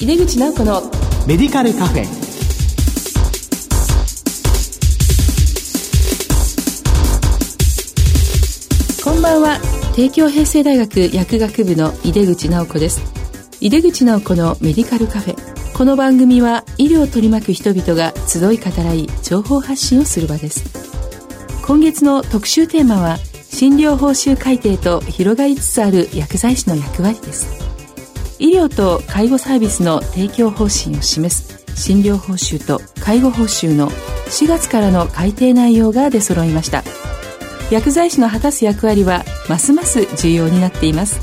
井出口直子のメディカルカフェ。こんばんは。帝京平成大学薬学部の井出口直子です。井出口直子のメディカルカフェ。この番組は医療を取り巻く人々が集い語らい情報発信をする場です。今月の特集テーマは診療報酬改定と広がりつつある薬剤師の役割です医療と介護サービスの提供方針を示す診療報酬と介護報酬の4月からの改定内容が出揃いました。薬剤師の果たす役割はますます重要になっています。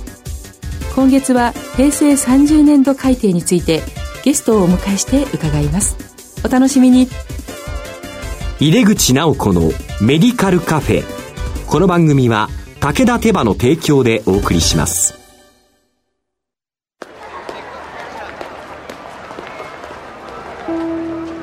今月は平成30年度改定についてゲストをお迎えして伺います。お楽しみに。入れ口直子のメディカルカフェ。この番組は武田手羽の提供でお送りします。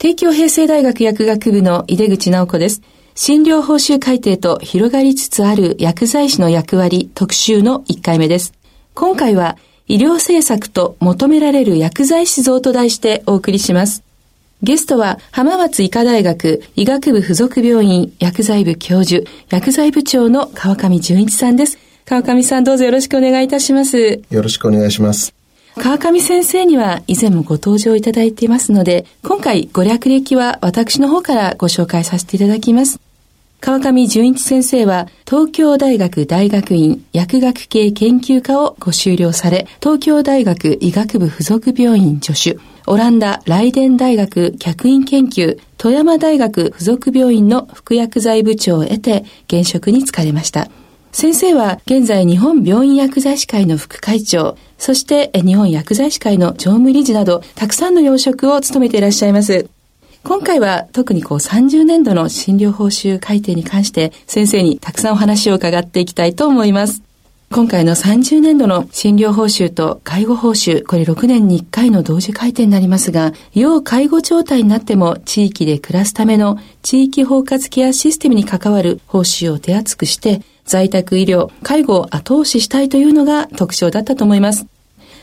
帝京平成大学薬学部の井出口直子です。診療報酬改定と広がりつつある薬剤師の役割特集の1回目です。今回は医療政策と求められる薬剤師像と題してお送りします。ゲストは浜松医科大学医学部附属病院薬剤部教授、薬剤部長の川上淳一さんです。川上さんどうぞよろしくお願いいたします。よろしくお願いします。川上先生には以前もご登場いただいていますので、今回ご略歴は私の方からご紹介させていただきます。川上淳一先生は東京大学大学院薬学系研究科をご修了され、東京大学医学部附属病院助手、オランダライデン大学客員研究、富山大学附属病院の副薬剤部長を得て現職に就かれました。先生は現在日本病院薬剤師会の副会長、そして日本薬剤師会の常務理事など、たくさんの要職を務めていらっしゃいます。今回は特にこう30年度の診療報酬改定に関して先生にたくさんお話を伺っていきたいと思います。今回の30年度の診療報酬と介護報酬、これ6年に1回の同時改定になりますが、要介護状態になっても地域で暮らすための地域包括ケアシステムに関わる報酬を手厚くして、在宅医療、介護を後押ししたいというのが特徴だったと思います。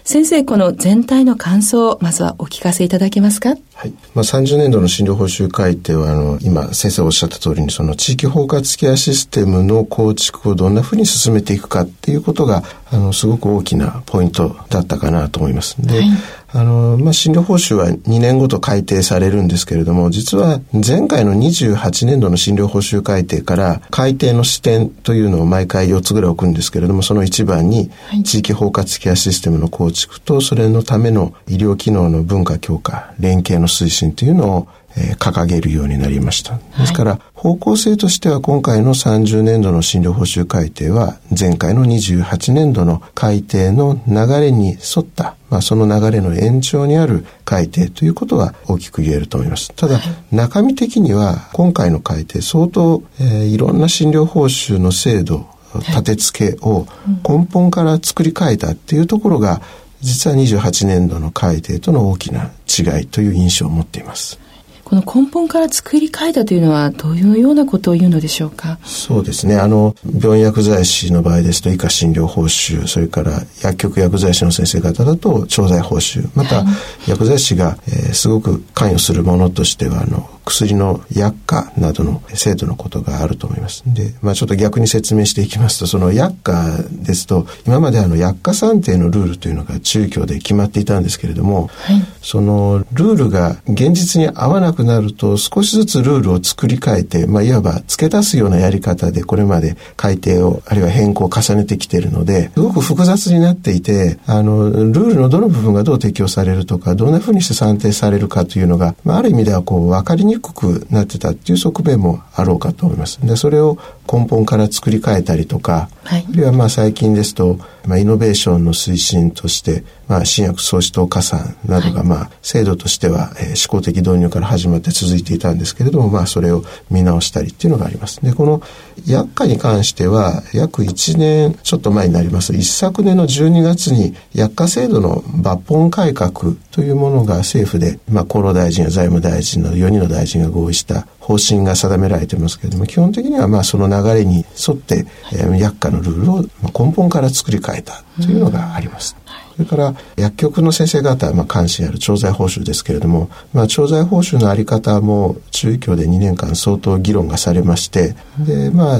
先生、この全体の感想をまずはお聞かせいただけますか？はい。まあ、30年度の診療報酬改定は、あの、今、先生おっしゃった通りに、その地域包括ケアシステムの構築をどんなふうに進めていくかっていうことが、あの、すごく大きなポイントだったかなと思います。で、はい、あの、まあ、診療報酬は2年ごと改定されるんですけれども、実は前回の28年度の診療報酬改定から改定の視点というのを毎回4つぐらい置くんですけれども、その一番に地域包括ケアシステムの構築と、それのための医療機能の文化強化、連携の推進というのをえー、掲げるようになりました。ですから、方向性としては今回の30年度の診療報酬改定は前回の28年度の改定の流れに沿った、まあ、その流れの延長にある改定ということは大きく言えると思います。ただ、中身的には今回の改定相当、えー、いろんな診療報酬の制度、立て付けを根本から作り変えたっていうところが実は28年度の改定との大きな違いという印象を持っています。この根本から作り変えたというのはどういうようなことを言うのでしょうか？そうですね。あの、病院薬剤師の場合ですと以下診療報酬、それから薬局薬剤師の先生方だと調剤報酬、また、薬剤師が、えー、すごく関与するものとしては、あの、薬の薬価などの制度のことがあると思います。で、まあちょっと逆に説明していきますと、その薬価ですと、今まであの薬価算定のルールというのが中京で決まっていたんですけれども、はい、そのルールが現実に合わなくなると少しずつルールを作り変えて、まあいわば付け足すようなやり方でこれまで改定を、あるいは変更を重ねてきているので、すごく複雑になっていて、あの、ルールのどの部分がどう適用されるとか、どんなふうにして算定されるかというのが、まあある意味ではこう分かりにくくなってたっていう側面もあろうかと思います。で、それを根本から作り変えたりとか、はい、あるいはまあ最近ですと、まあ、イノベーションの推進として、まあ、新薬創始等加算などが、まあ、制度としては、えー、試行的導入から始まって続いていたんですけれども、まあ、それを見直したりっていうのがあります。で、この薬価に関しては、約1年ちょっと前になります。一昨年の12月に薬価制度の抜本改革というものが政府で、まあ、厚労大臣や財務大臣など4人の大臣が合意した方針が定められてますけれども、基本的にはまあその流れに沿って、えー、薬価のルールを根本から作り変えたというのがあります。それから薬局の先生方はまあ監視ある調剤報酬ですけれども、まあ、調剤報酬のあり方も中医協で2年間相当議論がされましてで、まあ、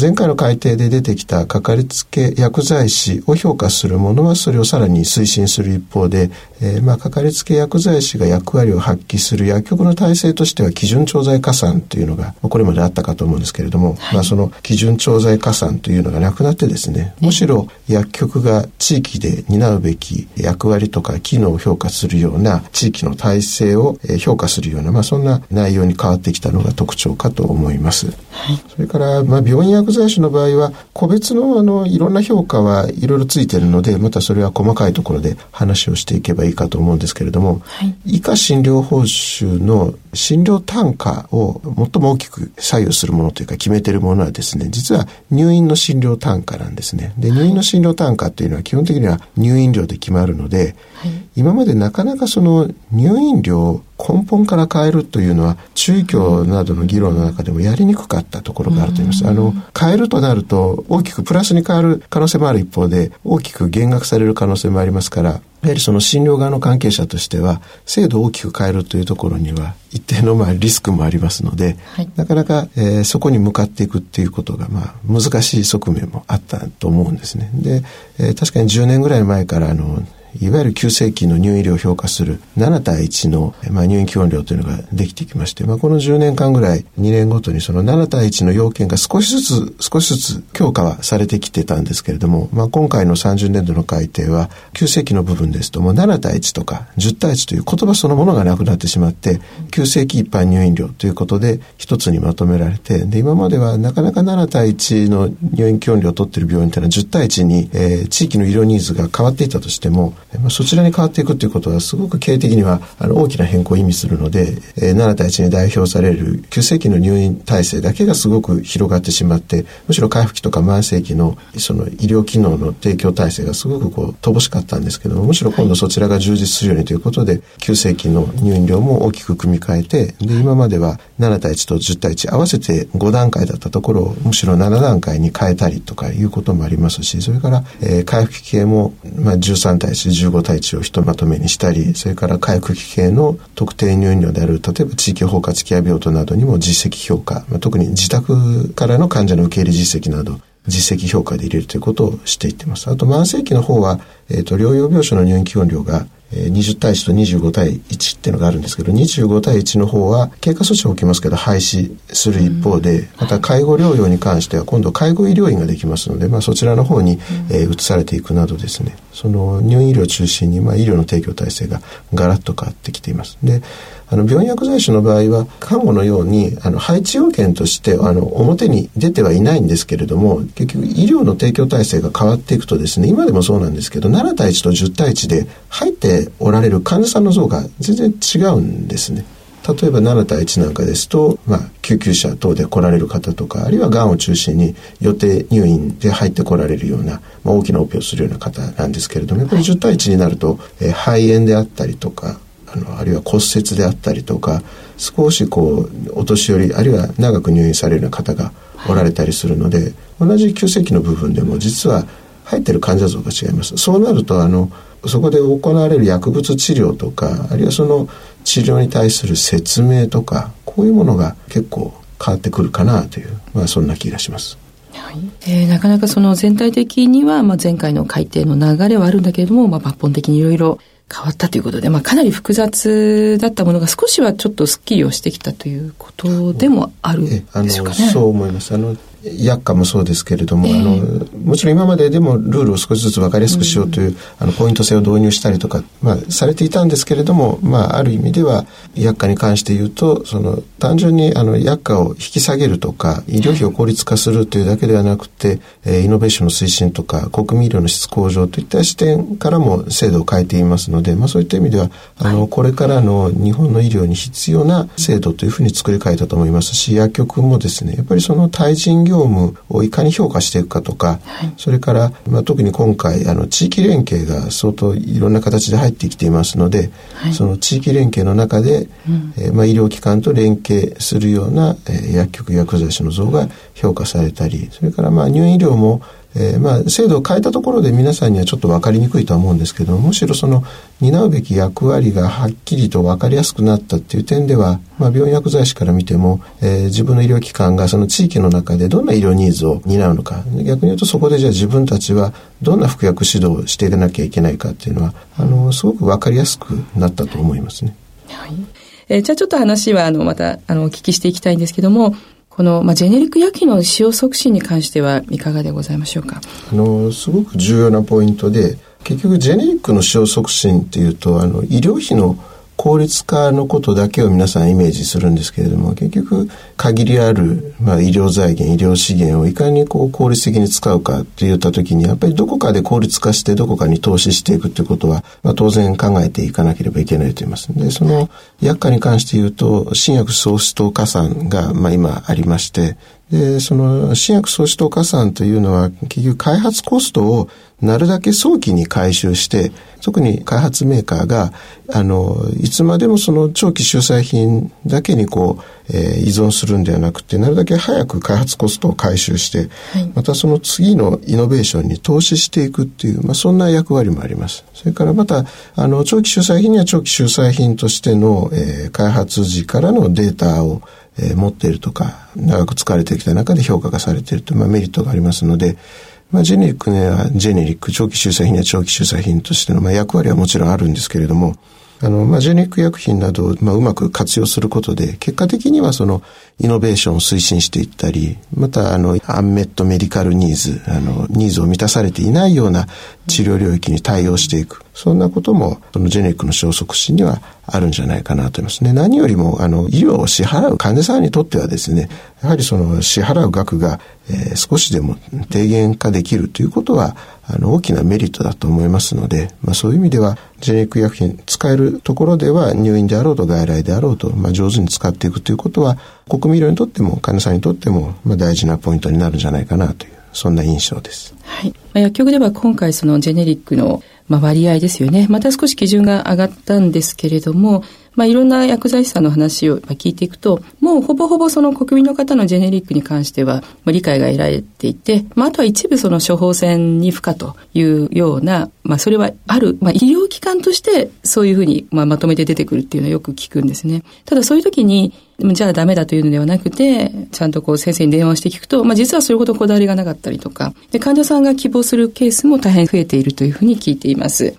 前回の改定で出てきたかかりつけ薬剤師を評価するものはそれをさらに推進する一方で、えー、まあかかりつけ薬剤師が役割を発揮する薬局の体制としては基準調剤加算というのがこれまであったかと思うんですけれども、はい、まあ、その基準調剤加算というのがなくなってですねむしろ薬局が地域で担うべきき役割とか機能を評価するような地域の体制を評価するような、まあ、そんな内容に変わってきたのが特徴かと思います。はい、それから、まあ、病院薬剤師の場合は個別のあのいろんな評価はいろいろついているのでまたそれは細かいところで話をしていけばいいかと思うんですけれども、はい、以下診療報酬の診療単価を最も大きく左右するものというか決めているものはですね実は入院の診療単価なんですね。で入院の診療単価っていうのは基本的には入院料で決まるので、はい、今までなかなかその入院料を根本から変えるというのは中医協などの議論の中でもやりにくかったところがあると思います。あの変えるとなると大きくプラスに変わる可能性もある一方で大きく減額される可能性もありますからやはりその診療側の関係者としては制度を大きく変えるというところには一定のまあリスクもありますので、はい、なかなか、えー、そこに向かっていくっていうことがまあ難しい側面もあったと思うんですね。で、えー、確かに10年ぐらい前からあのいわゆる急性期の入院料を評価する7対1の、まあ、入院基本料というのができてきまして、まあ、この10年間ぐらい2年ごとにその7対1の要件が少しずつ少しずつ強化はされてきてたんですけれども、まあ、今回の30年度の改定は急性期の部分ですともう7対1とか10対1という言葉そのものがなくなってしまって急性期一般入院料ということで一つにまとめられてで今まではなかなか7対1の入院基本料を取ってる病院というのは10対1に、えー、地域の医療ニーズが変わっていたとしてもまあ、そちらに変わっていくということはすごく経営的にはあの大きな変更を意味するので、えー、7対1に代表される急性期の入院体制だけがすごく広がってしまってむしろ回復期とか慢性期のその医療機能の提供体制がすごくこう乏しかったんですけどもむしろ今度そちらが充実するようにということで、急性期の入院料も大きく組み替えてで今までは7対1と10対1合わせて5段階だったところをむしろ7段階に変えたりとかいうこともありますしそれから、えー、回復期系も、まあ、13対1 15対1をひとまとめにしたりそれから回復期系の特定入院料である例えば地域包括ケア病棟などにも実績評価、まあ、特に自宅からの患者の受け入れ実績など実績評価で入れるということをしていってます。あと慢性期の方は、えっ、ー、と、療養病床の入院基本料が20対1と25対1っていうのがあるんですけど25対1の方は経過措置を受けますけど廃止する一方でまた介護療養に関しては今度介護医療院ができますので、まあ、そちらの方に、えー、移されていくなどですねその入院医療を中心に、まあ、医療の提供体制がガラッと変わってきています。であの病院薬剤師の場合は看護のようにあの配置要件としてあの表に出てはいないんですけれども結局医療の提供体制が変わっていくとですね今でもそうなんですけど7対1と10対1で入っておられる患者さんの像が全然違うんですね。例えば7対1なんかですと、まあ、救急車等で来られる方とかあるいはがんを中心に予定入院で入ってこられるような、まあ、大きなオペをするような方なんですけれどもやっぱり10対1になると、えー、肺炎であったりとかあのあるいは骨折であったりとか少しこうお年寄りあるいは長く入院されるような方がおられたりするので、同じ急性期の部分でも実は入ってる患者像が違います。そうなるとあのそこで行われる薬物治療とかあるいはその治療に対する説明とかこういうものが結構変わってくるかなという、まあ、そんな気がします。はいえー、なかなかその全体的には、まあ、前回の改定の流れはあるんだけれども、まあ、抜本的にいろいろ変わったということで、まあ、かなり複雑だったものが少しはちょっとすっきりをしてきたということでもあるんでしょうかね。そう思います。あの薬価もそうですけれども、えー、あのもちろん今まででもルールを少しずつ分かりやすくしようという、うん、あのポイント制を導入したりとか、まあ、されていたんですけれども、まあ、ある意味では薬価に関して言うとその単純にあの薬価を引き下げるとか医療費を効率化するというだけではなくて、えー、イノベーションの推進とか国民医療の質向上といった視点からも制度を変えていますので、まあ、そういった意味ではあの、これからの日本の医療に必要な制度というふうに作り変えたと思いますし薬局もですねやっぱりその対人業務をいかに評価していくかとか、はい、それから、まあ、特に今回あの地域連携が相当いろんな形で入ってきていますので、はい、その地域連携の中で、うん、えー、まあ、医療機関と連携するような、えー、薬局薬剤師の像が評価されたりそれからまあ入院医療もえー、まあ制度を変えたところで皆さんにはちょっと分かりにくいとは思うんですけどむしろその担うべき役割がはっきりと分かりやすくなったっていう点では、まあ、病院薬剤師から見ても、えー、自分の医療機関がその地域の中でどんな医療ニーズを担うのか逆に言うとそこでじゃあ自分たちはどんな服薬指導をしていかなきゃいけないかっていうのはあのすごく分かりやすくなったと思いますね。はいえー、じゃあちょっと話はあのまたあのお聞きしていきたいんですけどもこの、まあ、ジェネリック薬品の使用促進に関してはいかがでございましょうか？あのすごく重要なポイントで結局ジェネリックの使用促進っていうとあの医療費の効率化のことだけを皆さんイメージするんですけれども結局限りある、まあ、医療財源医療資源をいかにこう効率的に使うかって言った時にやっぱりどこかで効率化してどこかに投資していくっていうことは、まあ、当然考えていかなければいけないと言います。でその薬価に関して言うと新薬創出等加算が、まあ、今ありましてでその新薬創出等加算というのは結局開発コストをなるだけ早期に回収して特に開発メーカーがあのいつまでもその長期収載品だけにこう、えー、依存するんではなくてなるだけ早く開発コストを回収して、はい、またその次のイノベーションに投資していくっていう、まあ、そんな役割もあります。それからまたあの長期収載品には長期収載品としての、えー、開発時からのデータをえー、持っているとか長く使われてきた中で評価がされているという、まあ、メリットがありますので、まあ、ジェネリックにはジェネリック長期収載品には長期収載品としての、まあ、役割はもちろんあるんですけれどもあの、まあ、ジェネック薬品などを、まあ、うまく活用することで、結果的にはその、イノベーションを推進していったり、また、あの、アンメットメディカルニーズ、あの、ニーズを満たされていないような治療領域に対応していく。そんなことも、そのジェネックの消息進にはあるんじゃないかなと思いますね。何よりも、あの、医療を支払う患者さんにとってはですね、やはりその支払う額が、えー、少しでも低減化できるということは、あの、大きなメリットだと思いますので、まあそういう意味では、ジェネリック薬品使えるところでは入院であろうと外来であろうと、まあ上手に使っていくということは、国民医療にとっても患者さんにとっても、まあ大事なポイントになるんじゃないかなという、そんな印象です。はい。薬局では今回そのジェネリックのまあ、割合ですよね。また少し基準が上がったんですけれども、まあ、いろんな薬剤師さんの話を聞いていくと、もうほぼほぼその国民の方のジェネリックに関しては、まあ、理解が得られていて、まあ、あとは一部その処方箋に付加というような、まあ、それはある、まあ、医療機関としてそういうふうに、まあ、まとめて出てくるっていうのはよく聞くんですね。ただそういう時に、じゃあダメだというのではなくて、ちゃんとこう先生に電話して聞くと、まあ実はそういうことこだわりがなかったりとか、で患者さんが希望するケースも大変増えているというふうに聞いています。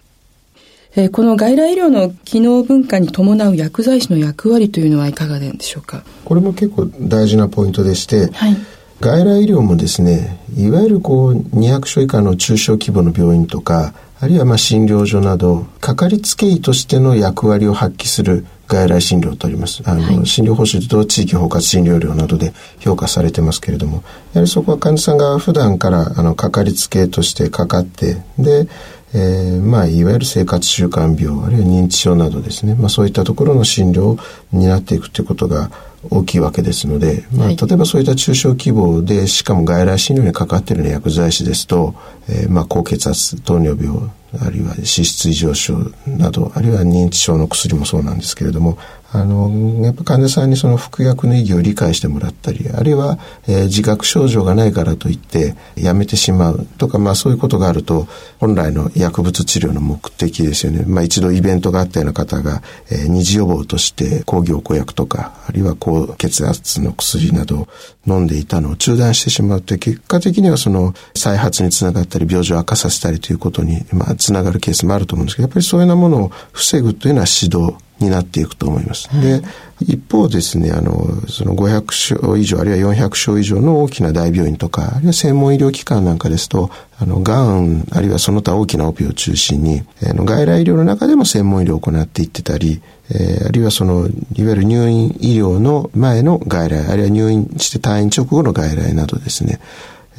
えー、この外来医療の機能文化に伴う薬剤師の役割というのはいかがでしょうか？これも結構大事なポイントでして、はい、外来医療もですねいわゆるこう200床以下の中小規模の病院とかあるいはまあ診療所などかかりつけ医としての役割を発揮する外来診療をとります。あの、はい、診療報酬と地域包括診療料などで評価されてますけれども、やはりそこは患者さんが普段からあのかかりつけとしてかかって、で、えー、まあ、いわゆる生活習慣病あるいは認知症などですね、まあ、そういったところの診療を担っていくということが大きいわけですので、まあ、例えばそういった中小規模でしかも外来診療にかかっている薬剤師ですと、えー、まあ高血圧糖尿病あるいは脂質異常症などあるいは認知症の薬もそうなんですけれどもあのやっぱ患者さんにその服薬の意義を理解してもらったりあるいは、えー、自覚症状がないからといってやめてしまうとか、まあ、そういうことがあると本来の薬物治療の目的ですよね、まあ、一度イベントがあったような方が、えー、二次予防として抗凝固薬とかあるいは高血圧の薬などを飲んでいたのを中断してしまうと結果的にはその再発につながったり病状を悪化させたりということに、まあ、つながるケースもあると思うんですけどやっぱりそういうようなものを防ぐというのは指導になっていくと思います。で、一方ですね、あの、その500床以上、あるいは400床以上の大きな大病院とか、あるいは専門医療機関なんかですと、あの、がん、あるいはその他大きなオペを中心に、あの外来医療の中でも専門医療を行っていってたり、えー、あるいはその、いわゆる入院医療の前の外来、あるいは入院して退院直後の外来などですね、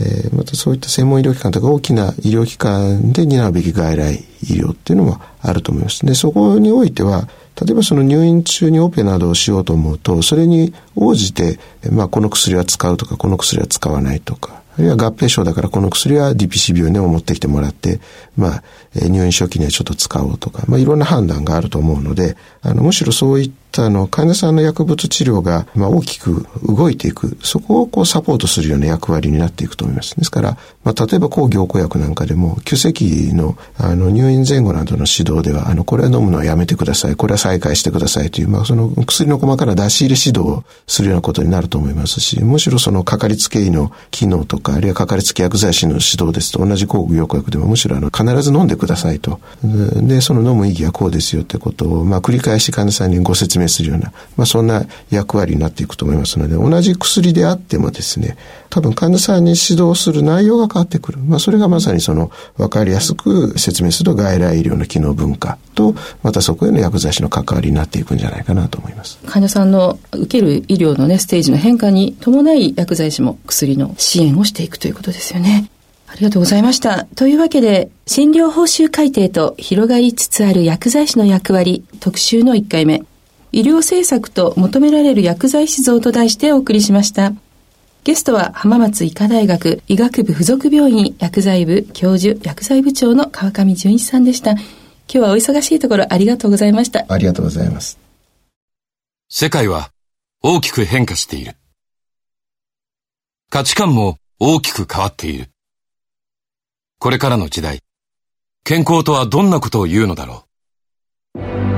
えー、またそういった専門医療機関とか大きな医療機関で担うべき外来医療っていうのもあると思います。で、そこにおいては、例えばその入院中にオペなどをしようと思うと、それに応じて、まあこの薬は使うとか、この薬は使わないとか、あるいは合併症だからこの薬は DPC 病院でも持ってきてもらって、まあ、入院初期にはちょっと使おうとか、まあいろんな判断があると思うので、あの、むしろそういったあの、患者さんの薬物治療が、まあ大きく動いていく、そこをこうサポートするような役割になっていくと思います。ですから、まあ例えば抗凝固薬なんかでも、急性のあの入院前後などの指導では、あの、これは飲むのはやめてください、これは再開してくださいという、まあその薬の細かな出し入れ指導をするようなことになると思いますし、むしろそのかかりつけ医の機能とか、あるいはかかりつけ薬剤師の指導ですと、同じ抗凝固薬でもむしろあの、必ず飲んでくださいと。で、その飲む意義はこうですよってことを、まあ繰り返し患者さんにご説明するような、まあ、そんな役割になっていくと思いますので、同じ薬であってもですね、多分患者さんに指導する内容が変わってくる。まあ、それがまさにその、わかりやすく説明する外来医療の機能文化と、またそこへの薬剤師の関わりになっていくんじゃないかなと思います。患者さんの受ける医療のね、ステージの変化に伴い薬剤師も薬の支援をしていくということですよね。ありがとうございました。というわけで、診療報酬改定と広がりつつある薬剤師の役割特集の1回目。医療政策と求められる薬剤師像と題してお送りしました。ゲストは浜松医科大学医学部附属病院薬剤部教授薬剤部長の川上淳一さんでした。今日はお忙しいところありがとうございました。ありがとうございます。世界は大きく変化している。価値観も大きく変わっている。これからの時代、健康とはどんなことを言うのだろう。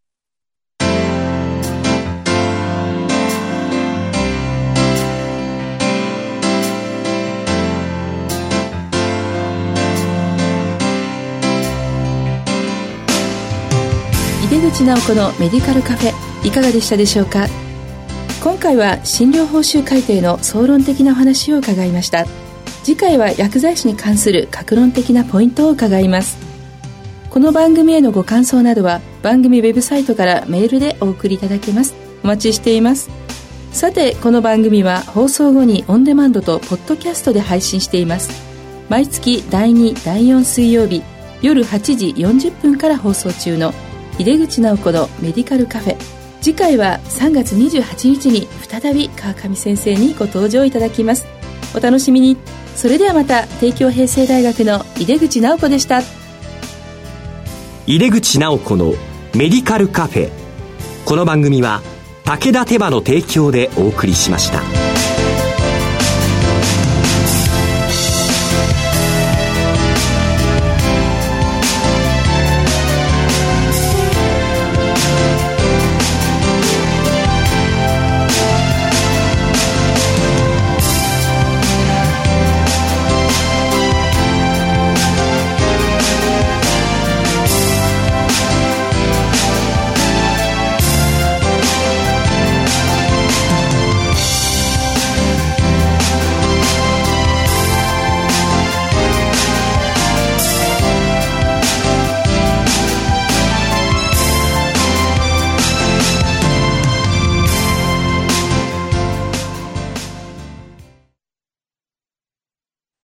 口直子のメディカルカフェいかがでしたでしょうか？今回は診療報酬改定の総論的なお話を伺いました。次回は薬剤師に関する格論的なポイントを伺います。この番組へのご感想などは番組ウェブサイトからメールでお送りいただけます。お待ちしています。さてこの番組は放送後にオンデマンドとポッドキャストで配信しています。毎月第2第4水曜日夜8時40分から放送中の「井出口直子のメディカルカフェ。次回は3月28日に再び川上先生にご登場いただきます。お楽しみに。それではまた帝京平成大学の井出口直子でした。井出口直子のメディカルカフェ。この番組は武田手羽の提供でお送りしました。